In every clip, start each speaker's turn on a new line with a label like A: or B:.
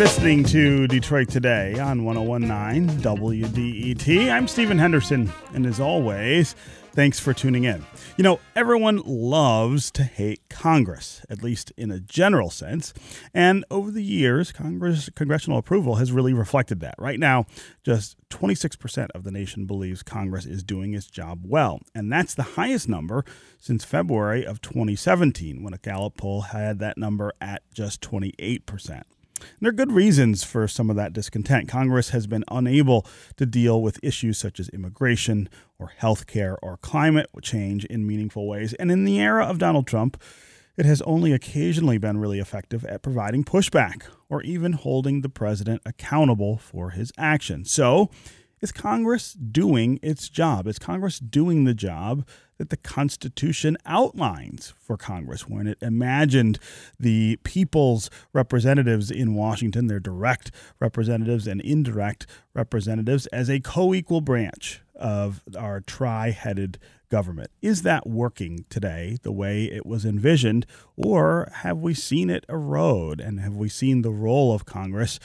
A: listening to Detroit Today on 1019 WDET. I'm Stephen Henderson, and as always, thanks for tuning in. You know, everyone loves to hate Congress, at least in a general sense. And over the years, Congress congressional approval has really reflected that. Right now, just 26% of the nation believes Congress is doing its job well. And that's the highest number since February of 2017, when a Gallup poll had that number at just 28%. There are good reasons for some of that discontent. Congress has been unable to deal with issues such as immigration or health care or climate change in meaningful ways. And in the era of Donald Trump, it has only occasionally been really effective at providing pushback or even holding the president accountable for his actions. So, is Congress doing its job? Is Congress doing the job that the Constitution outlines for Congress when it imagined the people's representatives in Washington, their direct representatives and indirect representatives, as a co equal branch of our tri headed government. Is that working today the way it was envisioned, or have we seen it erode and have we seen the role of Congress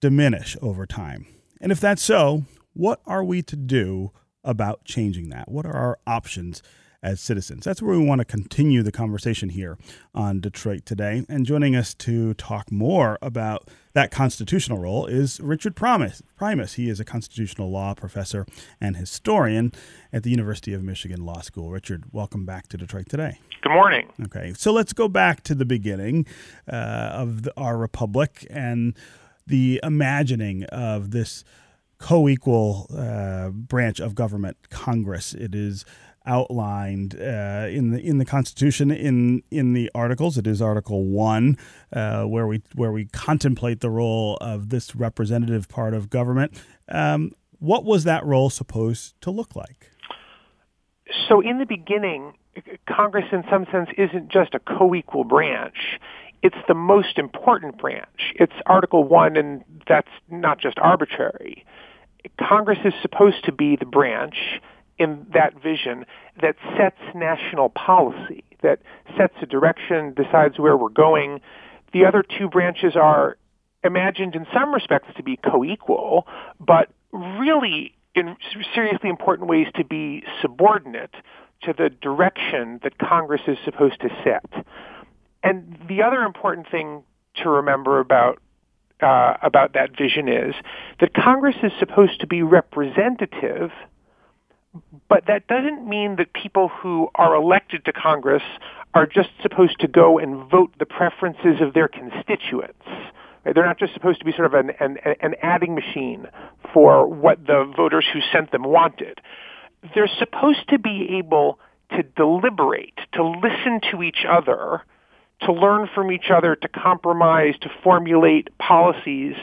A: diminish over time? And if that's so, what are we to do about changing that? What are our options as citizens? That's where we want to continue the conversation here on Detroit Today. And joining us to talk more about that constitutional role is Richard Primus. Primus. He is a constitutional law professor and historian at the University of Michigan Law School. Richard, welcome back to Detroit Today.
B: Good morning.
A: Okay, so let's go back to the beginning uh, of the, our republic and the imagining of this co-equal uh, branch of government, Congress. It is outlined uh, in the in the Constitution in in the articles. It is Article One, uh, where we where we contemplate the role of this representative part of government. Um, what was that role supposed to look like?
B: So, in the beginning, Congress, in some sense, isn't just a co-equal branch. It's the most important branch. It's Article One, and that's not just arbitrary. Congress is supposed to be the branch in that vision that sets national policy, that sets a direction, decides where we're going. The other two branches are imagined in some respects to be co-equal, but really in seriously important ways to be subordinate to the direction that Congress is supposed to set. And the other important thing to remember about uh, about that vision is that Congress is supposed to be representative, but that doesn't mean that people who are elected to Congress are just supposed to go and vote the preferences of their constituents. They're not just supposed to be sort of an, an, an adding machine for what the voters who sent them wanted. They're supposed to be able to deliberate, to listen to each other, to learn from each other, to compromise, to formulate policies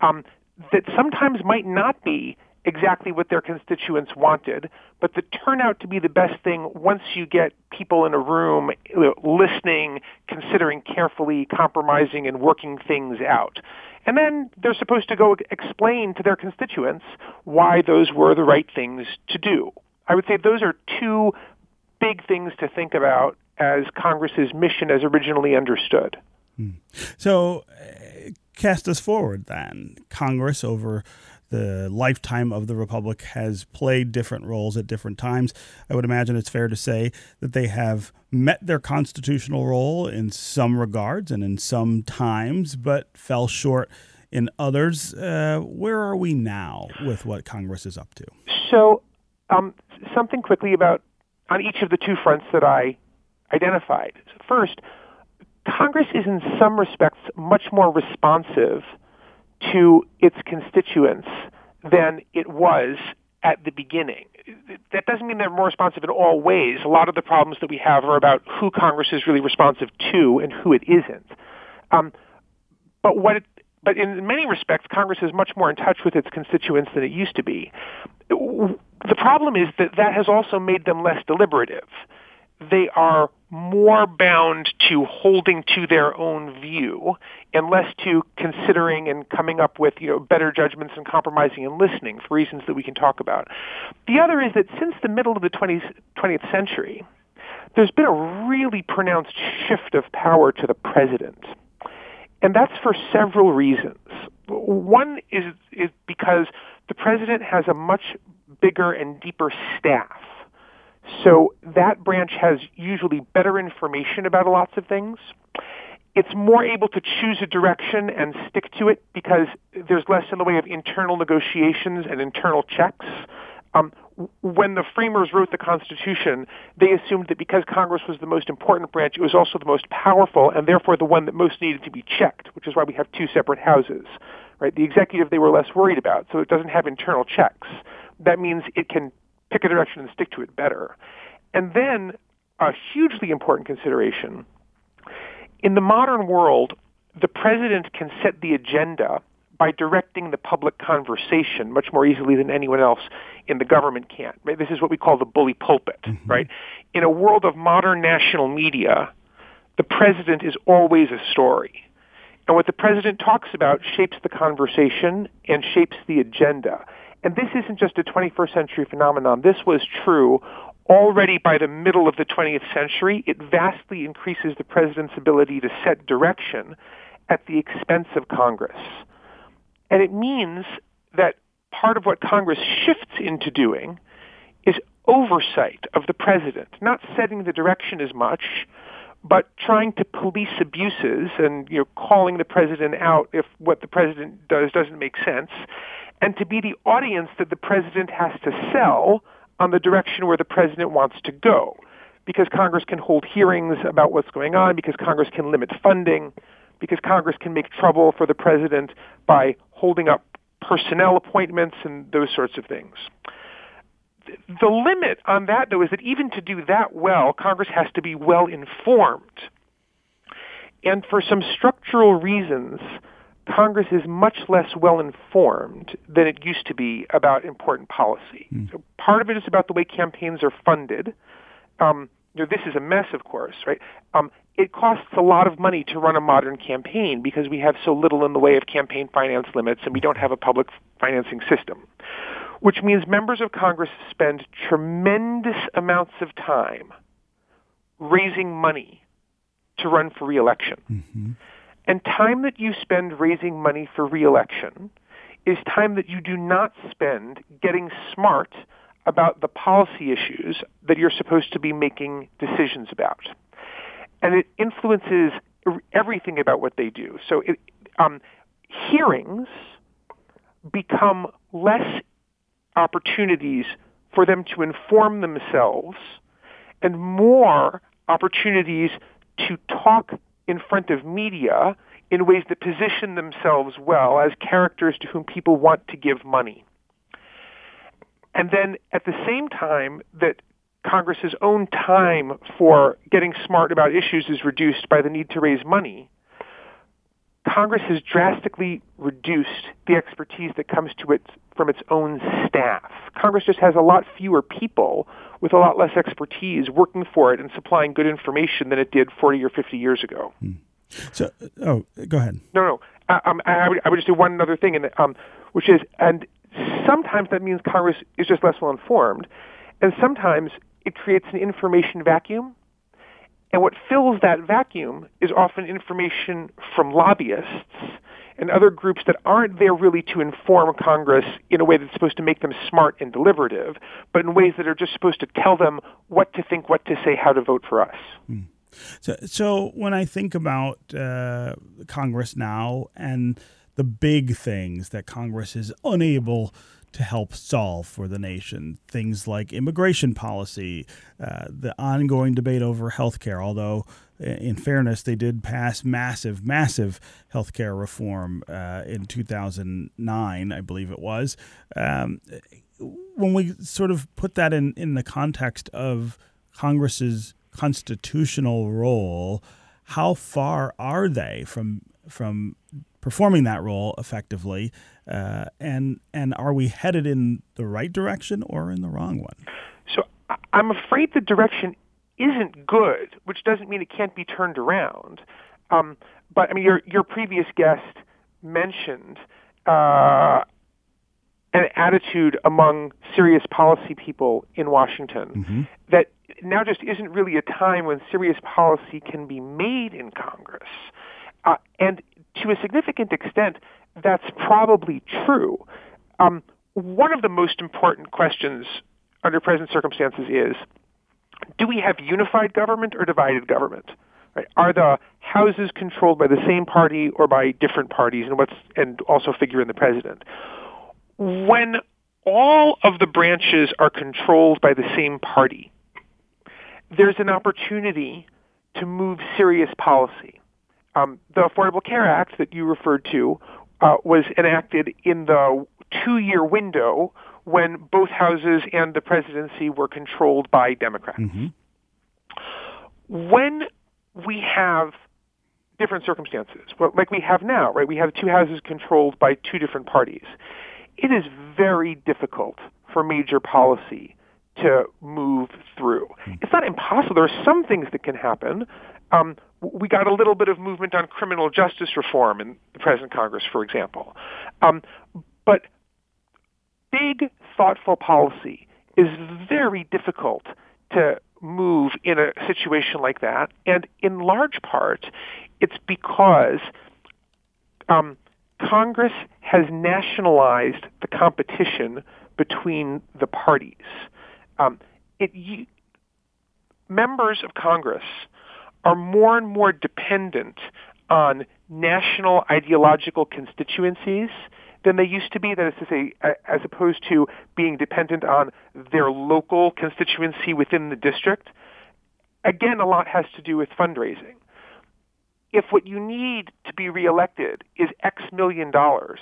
B: um, that sometimes might not be exactly what their constituents wanted, but that turn out to be the best thing once you get people in a room listening, considering carefully, compromising, and working things out. And then they're supposed to go explain to their constituents why those were the right things to do. I would say those are two big things to think about as Congress's mission as originally understood.
A: Hmm. So, uh, cast us forward then. Congress, over the lifetime of the Republic, has played different roles at different times. I would imagine it's fair to say that they have met their constitutional role in some regards and in some times, but fell short in others. Uh, where are we now with what Congress is up to?
B: So, um, something quickly about on each of the two fronts that I identified. First, Congress is in some respects much more responsive to its constituents than it was at the beginning. That doesn't mean they're more responsive in all ways. A lot of the problems that we have are about who Congress is really responsive to and who it isn't. Um, but what it, but in many respects, Congress is much more in touch with its constituents than it used to be. The problem is that that has also made them less deliberative they are more bound to holding to their own view and less to considering and coming up with you know better judgments and compromising and listening for reasons that we can talk about. The other is that since the middle of the 20th, 20th century, there's been a really pronounced shift of power to the president. And that's for several reasons. One is, is because the president has a much bigger and deeper staff. So that branch has usually better information about lots of things. It's more able to choose a direction and stick to it because there's less in the way of internal negotiations and internal checks. Um, when the framers wrote the Constitution, they assumed that because Congress was the most important branch, it was also the most powerful and therefore the one that most needed to be checked, which is why we have two separate houses. Right? The executive they were less worried about, so it doesn't have internal checks. That means it can pick a direction and stick to it better. And then a hugely important consideration in the modern world, the president can set the agenda by directing the public conversation much more easily than anyone else in the government can. Right? This is what we call the bully pulpit, mm-hmm. right? In a world of modern national media, the president is always a story. And what the president talks about shapes the conversation and shapes the agenda. And this isn't just a 21st century phenomenon. This was true already by the middle of the 20th century. It vastly increases the president's ability to set direction at the expense of Congress. And it means that part of what Congress shifts into doing is oversight of the president, not setting the direction as much, but trying to police abuses and you know calling the president out if what the president does doesn't make sense, and to be the audience that the president has to sell on the direction where the president wants to go. Because Congress can hold hearings about what's going on, because Congress can limit funding, because Congress can make trouble for the president by holding up personnel appointments and those sorts of things. The limit on that, though, is that even to do that well, Congress has to be well informed. And for some structural reasons, Congress is much less well informed than it used to be about important policy. Mm. So part of it is about the way campaigns are funded. Um, you know, this is a mess, of course, right? Um, it costs a lot of money to run a modern campaign because we have so little in the way of campaign finance limits and we don't have a public financing system, which means members of Congress spend tremendous amounts of time raising money to run for reelection. Mm-hmm. And time that you spend raising money for reelection is time that you do not spend getting smart about the policy issues that you're supposed to be making decisions about. And it influences everything about what they do. So it, um, hearings become less opportunities for them to inform themselves and more opportunities to talk in front of media in ways that position themselves well as characters to whom people want to give money. And then at the same time that Congress's own time for getting smart about issues is reduced by the need to raise money, Congress has drastically reduced the expertise that comes to it from its own staff. Congress just has a lot fewer people with a lot less expertise working for it and supplying good information than it did 40 or 50 years ago. Hmm.
A: So, oh, go ahead.
B: No, no. I, um, I, would, I would just do one other thing, and um, which is, and sometimes that means Congress is just less well informed, and sometimes it creates an information vacuum and what fills that vacuum is often information from lobbyists and other groups that aren't there really to inform Congress in a way that's supposed to make them smart and deliberative, but in ways that are just supposed to tell them what to think, what to say, how to vote for us. Hmm.
A: So, so when I think about uh, Congress now and the big things that Congress is unable to help solve for the nation. Things like immigration policy, uh, the ongoing debate over health care, although, in fairness, they did pass massive, massive health care reform uh, in 2009, I believe it was. Um, when we sort of put that in, in the context of Congress's constitutional role, how far are they from from performing that role effectively? Uh, and and are we headed in the right direction or in the wrong one?
B: So I'm afraid the direction isn't good, which doesn't mean it can't be turned around. Um, but I mean, your your previous guest mentioned uh, an attitude among serious policy people in Washington mm-hmm. that now just isn't really a time when serious policy can be made in Congress. Uh, and to a significant extent, that's probably true. Um, one of the most important questions under present circumstances is do we have unified government or divided government? Right? Are the houses controlled by the same party or by different parties, and what's and also figure in the president? When all of the branches are controlled by the same party, there's an opportunity to move serious policy. Um, the Affordable Care Act that you referred to uh, was enacted in the two-year window when both houses and the presidency were controlled by Democrats. Mm-hmm. When we have different circumstances, like we have now, right? We have two houses controlled by two different parties. It is very difficult for major policy to move through. Hmm. It's not impossible. There are some things that can happen. Um, we got a little bit of movement on criminal justice reform in the present Congress, for example. Um, but big, thoughtful policy is very difficult to move in a situation like that. And in large part, it's because um, Congress has nationalized the competition between the parties. Um, it, you, members of Congress are more and more dependent on national ideological constituencies than they used to be. That is to say, as opposed to being dependent on their local constituency within the district. Again, a lot has to do with fundraising. If what you need to be reelected is X million dollars,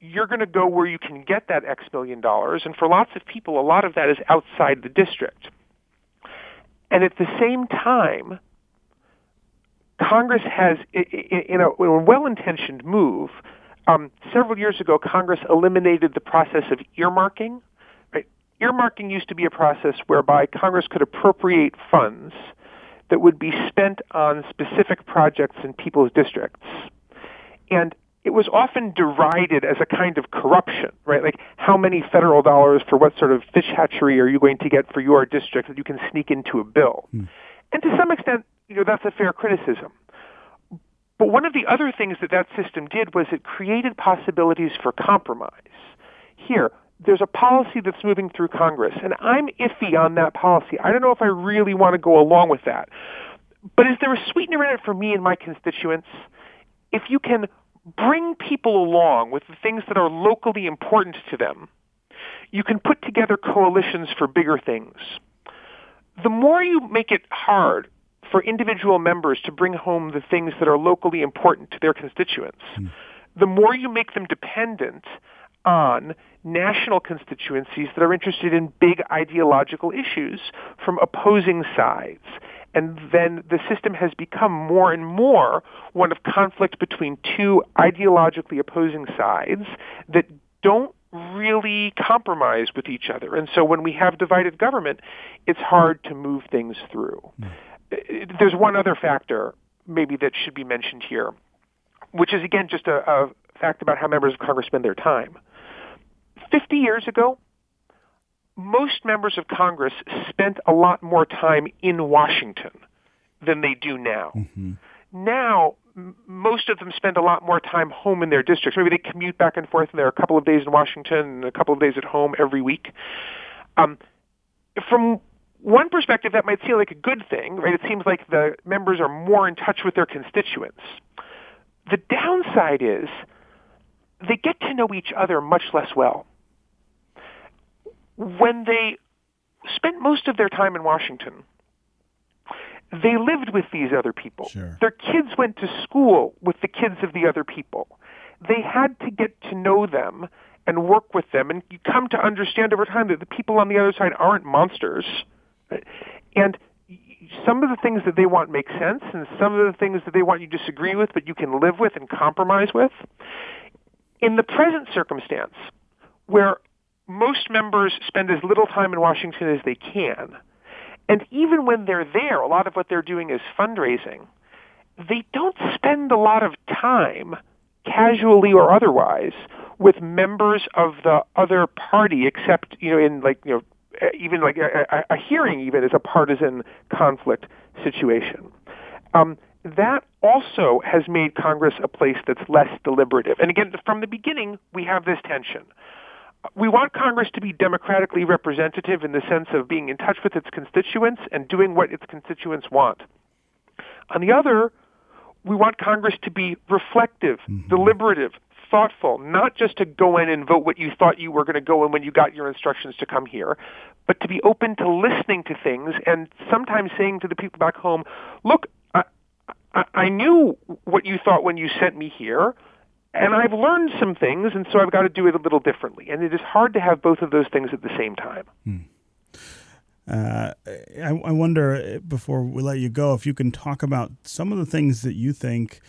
B: you're going to go where you can get that X million dollars. And for lots of people, a lot of that is outside the district. And at the same time, Congress has, in a, well-intentioned move, um, several years ago, Congress eliminated the process of earmarking. Right? Earmarking used to be a process whereby Congress could appropriate funds that would be spent on specific projects in people's districts. And it was often derided as a kind of corruption, right? Like how many federal dollars for what sort of fish hatchery are you going to get for your district that you can sneak into a bill? Hmm. And to some extent, you know, that's a fair criticism. But one of the other things that that system did was it created possibilities for compromise. Here, there's a policy that's moving through Congress, and I'm iffy on that policy. I don't know if I really want to go along with that. But is there a sweetener in it for me and my constituents? If you can bring people along with the things that are locally important to them, you can put together coalitions for bigger things. The more you make it hard for individual members to bring home the things that are locally important to their constituents, mm. the more you make them dependent on national constituencies that are interested in big ideological issues from opposing sides. And then the system has become more and more one of conflict between two ideologically opposing sides that don't really compromise with each other. And so when we have divided government, it's hard to move things through. Mm. There's one other factor maybe that should be mentioned here, which is again just a, a fact about how members of Congress spend their time. 50 years ago, most members of Congress spent a lot more time in Washington than they do now. Mm-hmm. Now, m- most of them spend a lot more time home in their districts. Maybe they commute back and forth, and they're a couple of days in Washington and a couple of days at home every week. Um, from one perspective, that might seem like a good thing, right? It seems like the members are more in touch with their constituents. The downside is they get to know each other much less well when they spent most of their time in Washington, they lived with these other people.
A: Sure.
B: Their kids went to school with the kids of the other people. They had to get to know them and work with them, and you come to understand over time that the people on the other side aren't monsters. And some of the things that they want make sense, and some of the things that they want you disagree with, but you can live with and compromise with. In the present circumstance, where most members spend as little time in Washington as they can. And even when they're there, a lot of what they're doing is fundraising. They don't spend a lot of time, casually or otherwise, with members of the other party, except you know in like you know even like a, a, a hearing even is a partisan conflict situation. Um, that also has made Congress a place that's less deliberative. And again, from the beginning, we have this tension. We want Congress to be democratically representative in the sense of being in touch with its constituents and doing what its constituents want. On the other, we want Congress to be reflective, mm-hmm. deliberative, thoughtful, not just to go in and vote what you thought you were going to go in when you got your instructions to come here, but to be open to listening to things and sometimes saying to the people back home, look, I, I, knew what you thought when you sent me here, and I've learned some things, and so I've got to do it a little differently. And it is hard to have both of those things at the same time.
A: Hmm. Uh, I, I, wonder, before we let you go, if you can talk about some of the things that you think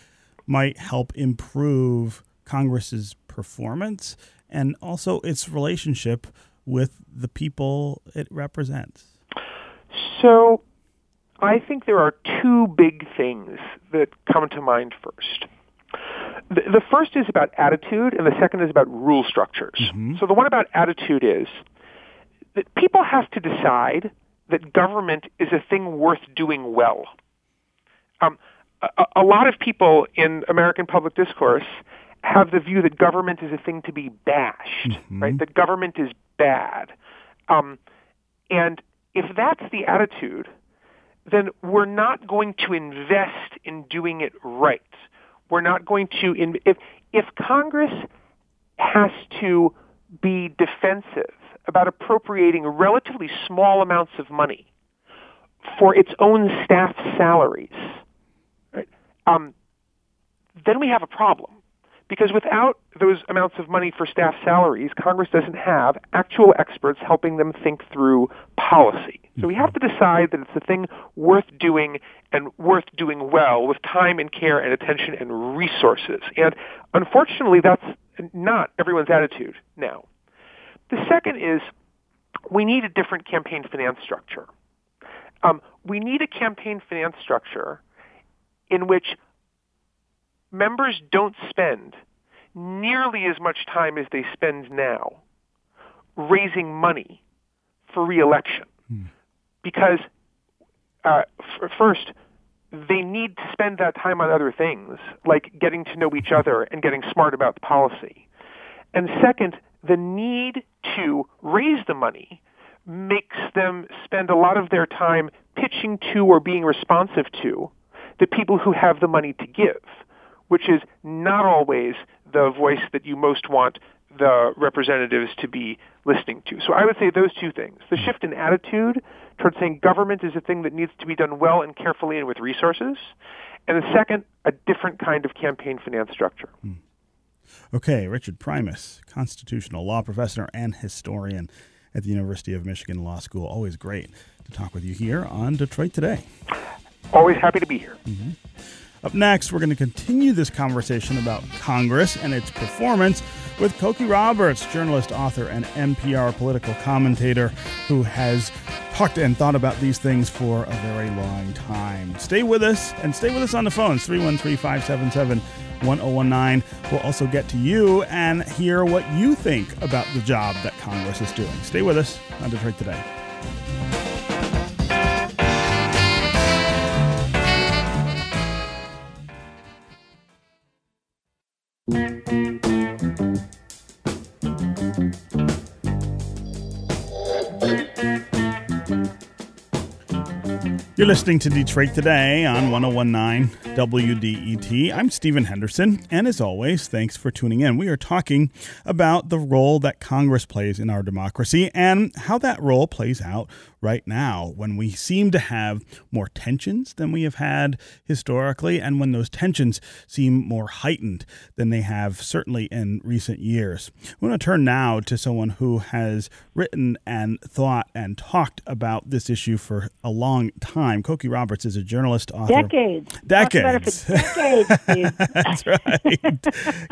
A: might help improve Congress's performance and also its relationship with the people it represents?
B: So, I think there are two big things that come to mind first. The, the first is about attitude, and the second is about rule structures. Mm-hmm. So, the one about attitude is that people have to decide that government is a thing worth doing well. Um, a, a lot of people in American public discourse have the view that government is a thing to be bashed, mm-hmm. right? That government is bad. Um, and if that's the attitude, then we're not going to invest in doing it right. We're not going to, in, if, if Congress has to be defensive about appropriating relatively small amounts of money for its own staff salaries, right, um, then we have a problem. Because without those amounts of money for staff salaries, Congress doesn't have actual experts helping them think through policy. So we have to decide that it's a thing worth doing and worth doing well with time and care and attention and resources. And unfortunately, that's not everyone's attitude now. The second is we need a different campaign finance structure. Um, we need a campaign finance structure in which members don't spend nearly as much time as they spend now raising money for reelection. Hmm. Because, uh, f- first, they need to spend that time on other things, like getting to know each other and getting smart about the policy. And second, the need to raise the money makes them spend a lot of their time pitching to or being responsive to the people who have the money to give which is not always the voice that you most want the representatives to be listening to. So I would say those two things. The shift in attitude towards saying government is a thing that needs to be done well and carefully and with resources. And the second, a different kind of campaign finance structure. Hmm.
A: Okay, Richard Primus, constitutional law professor and historian at the University of Michigan Law School. Always great to talk with you here on Detroit Today.
B: Always happy to be here.
A: Mm-hmm. Up next, we're going to continue this conversation about Congress and its performance with Cokie Roberts, journalist, author, and NPR political commentator who has talked and thought about these things for a very long time. Stay with us and stay with us on the phones 313 577 1019. We'll also get to you and hear what you think about the job that Congress is doing. Stay with us on Detroit Today. You're listening to Detroit Today on 1019 WDET. I'm Stephen Henderson, and as always, thanks for tuning in. We are talking about the role that Congress plays in our democracy and how that role plays out right now when we seem to have more tensions than we have had historically, and when those tensions seem more heightened than they have certainly in recent years. We want to turn now to someone who has written and thought and talked about this issue for a long time. Cokie Roberts is a journalist, author.
C: Decades.
A: Decades.
C: decades
A: That's right.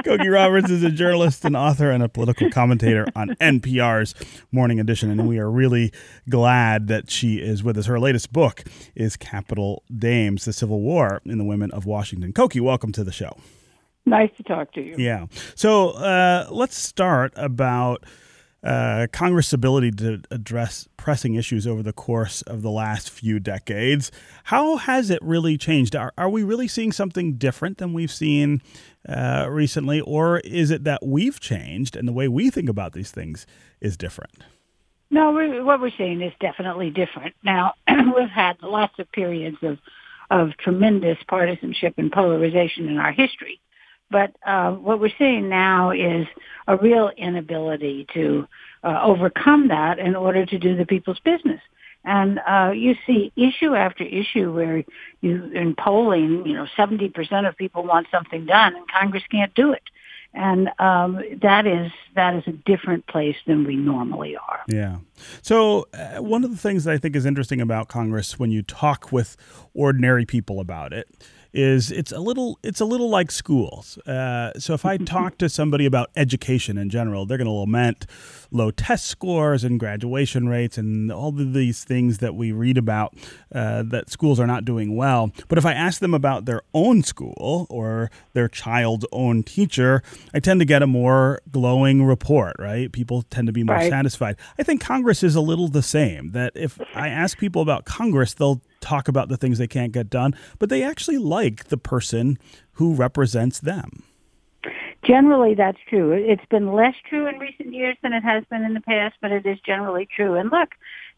A: Cokie Roberts is a journalist and author and a political commentator on NPR's Morning Edition, and we are really glad that she is with us. Her latest book is Capital Dames, The Civil War in the Women of Washington. Cokie, welcome to the show.
C: Nice to talk to you.
A: Yeah. So uh, let's start about uh, Congress' ability to address pressing issues over the course of the last few decades. How has it really changed? Are, are we really seeing something different than we've seen uh, recently, or is it that we've changed and the way we think about these things is different?
C: No, we're, what we're seeing is definitely different. Now, we've had lots of periods of of tremendous partisanship and polarization in our history. But uh, what we're seeing now is a real inability to uh, overcome that in order to do the people's business. And uh, you see issue after issue where you, in polling, you know, 70% of people want something done and Congress can't do it. And um, that is that is a different place than we normally are.
A: Yeah. So uh, one of the things that I think is interesting about Congress when you talk with ordinary people about it is it's a little it's a little like schools. Uh, so if I talk to somebody about education in general, they're going to lament low test scores and graduation rates and all of these things that we read about uh, that schools are not doing well. But if I ask them about their own school or their child's own teacher, I tend to get a more glowing report. Right? People tend to be more right. satisfied. I think Congress is a little the same. That if I ask people about Congress, they'll talk about the things they can't get done, but they actually like the person who represents them.
C: Generally, that's true. It's been less true in recent years than it has been in the past, but it is generally true. And look,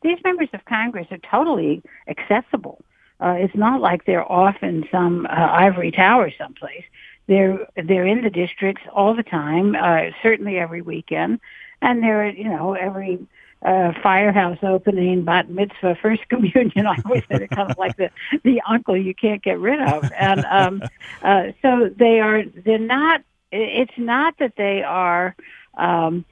C: these members of Congress are totally accessible. Uh, it's not like they're off in some uh, ivory tower someplace. They're they're in the districts all the time, uh, certainly every weekend, and they're you know every uh, firehouse opening, bat mitzvah, first communion. I always said it kind of like the the uncle you can't get rid of, and um, uh, so they are. They're not. It's not that they are. Um,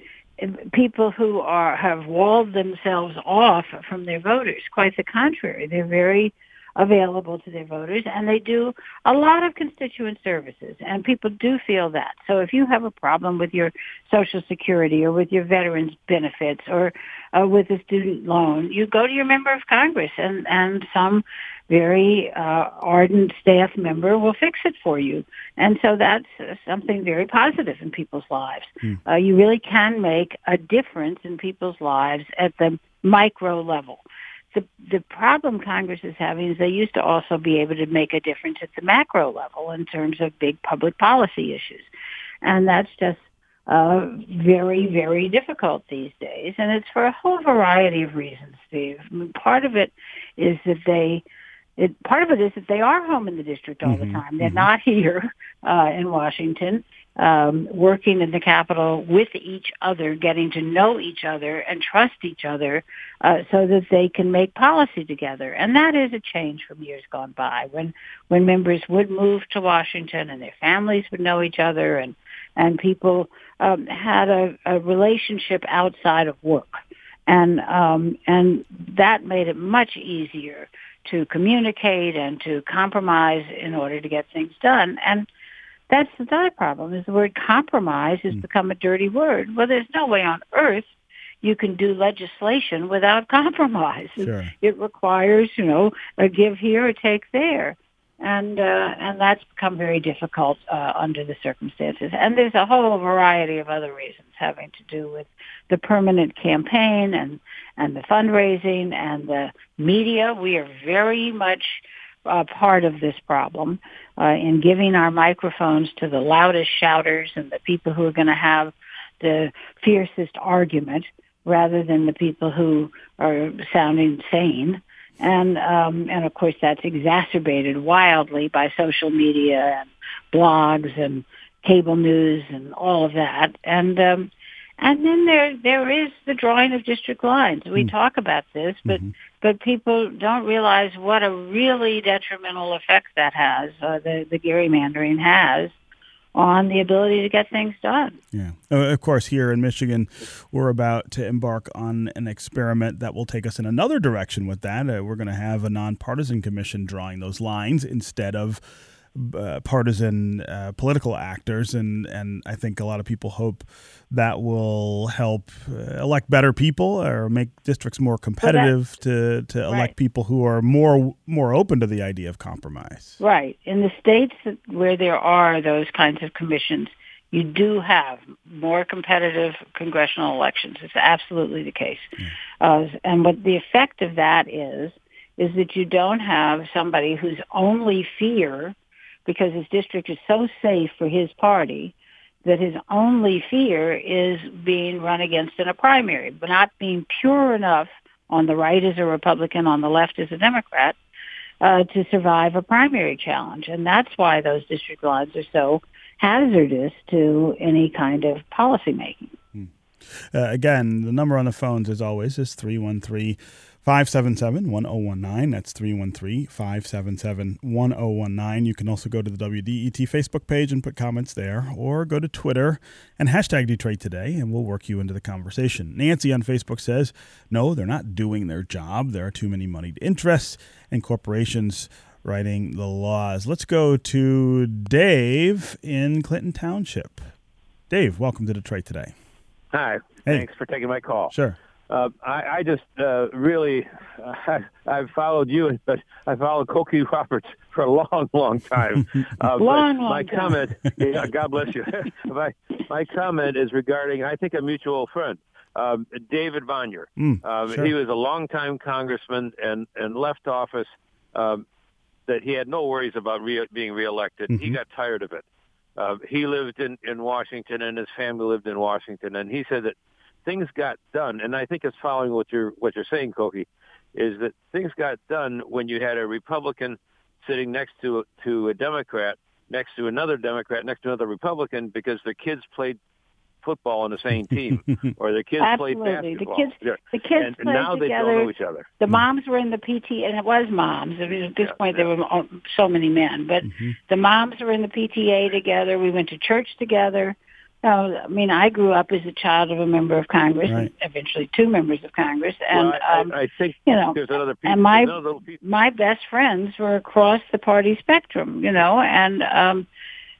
C: people who are have walled themselves off from their voters. Quite the contrary, they're very available to their voters and they do a lot of constituent services and people do feel that. So if you have a problem with your social security or with your veterans benefits or uh, with a student loan, you go to your member of Congress and, and some very uh, ardent staff member will fix it for you. And so that's uh, something very positive in people's lives. Mm. Uh, you really can make a difference in people's lives at the micro level the the problem Congress is having is they used to also be able to make a difference at the macro level in terms of big public policy issues, and that's just uh, very very difficult these days, and it's for a whole variety of reasons, Steve. I mean, part of it is that they. It, part of it is that they are home in the district all mm-hmm, the time. They're mm-hmm. not here uh, in Washington, um, working in the capital with each other, getting to know each other and trust each other uh, so that they can make policy together. And that is a change from years gone by when, when members would move to Washington and their families would know each other and, and people um, had a, a relationship outside of work. And, um, and that made it much easier to communicate and to compromise in order to get things done. And that's the other problem is the word compromise has mm. become a dirty word. Well, there's no way on earth you can do legislation without compromise. Sure. It requires, you know, a give here, a take there. And uh, and that's become very difficult uh, under the circumstances. And there's a whole variety of other reasons having to do with the permanent campaign and and the fundraising and the media. We are very much part of this problem uh, in giving our microphones to the loudest shouters and the people who are going to have the fiercest argument rather than the people who are sounding sane. And um, and of course that's exacerbated wildly by social media and blogs and cable news and all of that. And um, and then there there is the drawing of district lines. We mm. talk about this, but mm-hmm. but people don't realize what a really detrimental effect that has. Uh, the the gerrymandering has on the ability to get things done.
A: Yeah. Uh, of course, here in Michigan, we're about to embark on an experiment that will take us in another direction with that. Uh, we're going to have a nonpartisan commission drawing those lines instead of uh, partisan uh, political actors, and and I think a lot of people hope that will help uh, elect better people or make districts more competitive to to elect right. people who are more more open to the idea of compromise.
C: Right. In the states where there are those kinds of commissions, you do have more competitive congressional elections. It's absolutely the case. Uh, and what the effect of that is, is that you don't have somebody whose only fear, because his district is so safe for his party, that his only fear is being run against in a primary, but not being pure enough on the right as a Republican, on the left as a Democrat, uh, to survive a primary challenge. And that's why those district lines are so hazardous to any kind of policymaking.
A: Hmm. Uh, again, the number on the phones, as always, is 313 577 1019. That's 313 577 1019. You can also go to the WDET Facebook page and put comments there, or go to Twitter and hashtag Detroit Today, and we'll work you into the conversation. Nancy on Facebook says, No, they're not doing their job. There are too many moneyed interests and corporations writing the laws. Let's go to Dave in Clinton Township. Dave, welcome to Detroit Today.
D: Hi. Hey. Thanks for taking my call.
A: Sure.
D: Uh, I, I, just uh, really, uh, I've followed you, but I followed Cokie Roberts for a long, long time.
C: Uh, long, long
D: my
C: time.
D: comment, yeah, God bless you. my, my comment is regarding, I think, a mutual friend. Um, David Bonior.
A: Mm, um, sure.
D: He was a longtime congressman and, and left office um, that he had no worries about re- being reelected. Mm-hmm. He got tired of it. Uh, he lived in, in Washington and his family lived in Washington, and he said that things got done. And I think it's following what you're what you're saying, Cokie, is that things got done when you had a Republican sitting next to to a Democrat, next to another Democrat, next to another Republican, because their kids played football on the same team, or their kids
C: Absolutely.
D: played basketball.
C: The kids, the kids
D: and,
C: played
D: and now
C: together.
D: they don't know each other.
C: The moms were in the PT, and it was moms. I mean, at this
D: Yeah,
C: point,
D: yeah.
C: there were so many men, but
A: Mm-hmm.
C: the moms were in the PTA together. We went to church together. Uh, I mean, I grew up as a child of a member of Congress,
A: Right.
C: and eventually two members of Congress, and
D: well, I,
C: um,
D: I, I think
C: you know,
D: there's another piece.
C: and my
D: another piece.
C: my best friends were across the party spectrum, you know, and um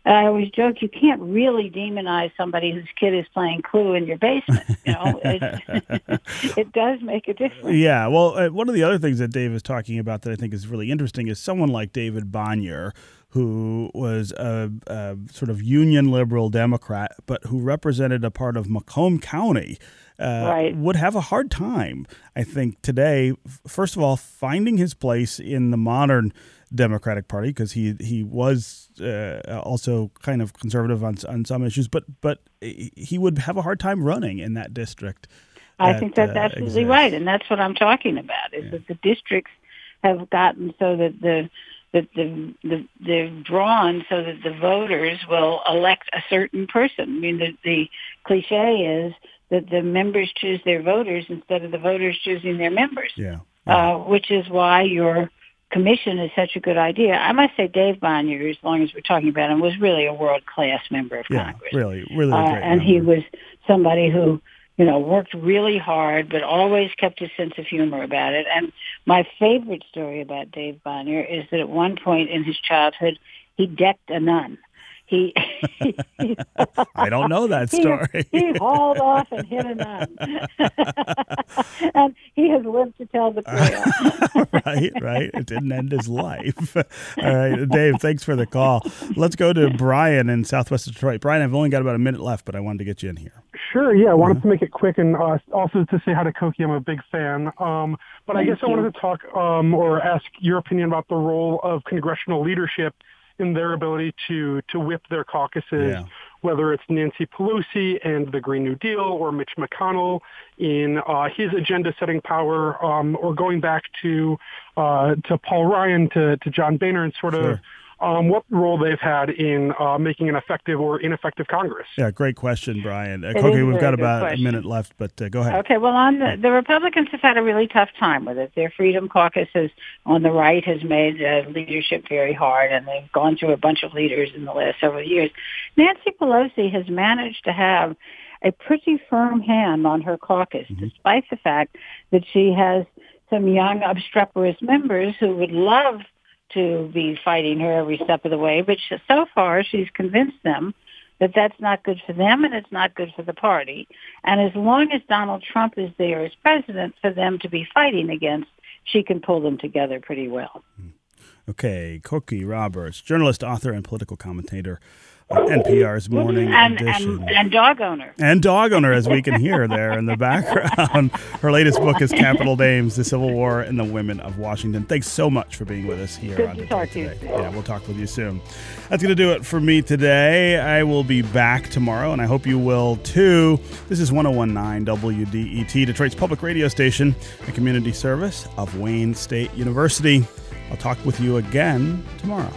C: I always joke you can't really demonize somebody whose kid is playing Clue in your basement. You know, it, it does make a difference.
A: Yeah, well, uh, one of the other things that Dave is talking about that I think is really interesting is someone like David Bonior, who was a, a sort of union liberal Democrat, but who represented a part of Macomb County. Uh,
C: Right.
A: would have a hard time, I think, today. First of all, finding his place in the modern Democratic Party because he he was uh, also kind of conservative on on some issues, but but he would have a hard time running in that district.
C: I think that's
A: uh,
C: absolutely
A: exists.
C: right, and that's what I'm talking about. Is that the districts have gotten so that the that the, the they're drawn so that the voters will elect a certain person. I mean, the, the cliche is that the members choose their voters instead of the voters choosing their members,
A: Yeah.
C: uh, which is why your commission is such a good idea. I must say, Dave Bonior, as long as we're talking about him, was really a world class member of
A: Yeah,
C: Congress
A: really, really
C: uh,
A: great.
C: and he was somebody who you know worked really hard but always kept his sense of humor about it and my favorite story about dave bonior is that at one point in his childhood he decked a nun he, he
A: I don't know that
C: he-
A: story.
C: He, hauled off and hit a nun, and he has lived to tell the tale.
A: right, right. It didn't end his life. All right, Dave. Thanks for the call. Let's go to Brian in Southwest Detroit. Brian, I've only got about a minute left, but I wanted to get you in here.
E: Sure, yeah. I wanted to make it quick and uh, also to say hi to Cokie. I'm a big fan. Um, but I
C: Thank
E: guess I wanted to talk um, or ask your opinion about the role of congressional leadership in their ability to, to whip their caucuses,
A: Yeah.
E: whether it's Nancy Pelosi and the Green New Deal or Mitch McConnell in uh, his agenda-setting power, um, or going back to uh, to Paul Ryan, to, to John Boehner, and sort of
A: Sure.
E: Um, what role they've had in uh, making an effective or ineffective Congress.
A: Yeah, great question, Brian. Uh,
C: It is Cokie,
A: we've got about
C: question.
A: a minute left, but uh, go ahead.
C: Okay, well, on the, the Republicans have had a really tough time with it. Their Freedom Caucus has, on the right has made uh, leadership very hard, and they've gone through a bunch of leaders in the last several years. Nancy Pelosi has managed to have a pretty firm hand on her caucus, despite the fact that she has some young obstreperous members who would love to be fighting her every step of the way, but she, so far she's convinced them that that's not good for them and it's not good for the party. And as long as Donald Trump is there as president for them to be fighting against, she can pull them together pretty well. Hmm.
A: Okay, Cokie Roberts, journalist, author, and political commentator NPR's morning
C: and,
A: edition.
C: and and dog owner.
A: and dog owner, as we can hear there in the background. Her latest book is Capital Dames, The Civil War and the Women of Washington. Thanks so much for being with us here
C: Good
A: on
C: to
A: Detroit
C: talk to you.
A: today. Yeah, we'll talk with you soon. That's going to do it for me today. I will be back tomorrow, and I hope you will too. This is 1019 WDET, Detroit's public radio station, a community service of Wayne State University. I'll talk with you again tomorrow.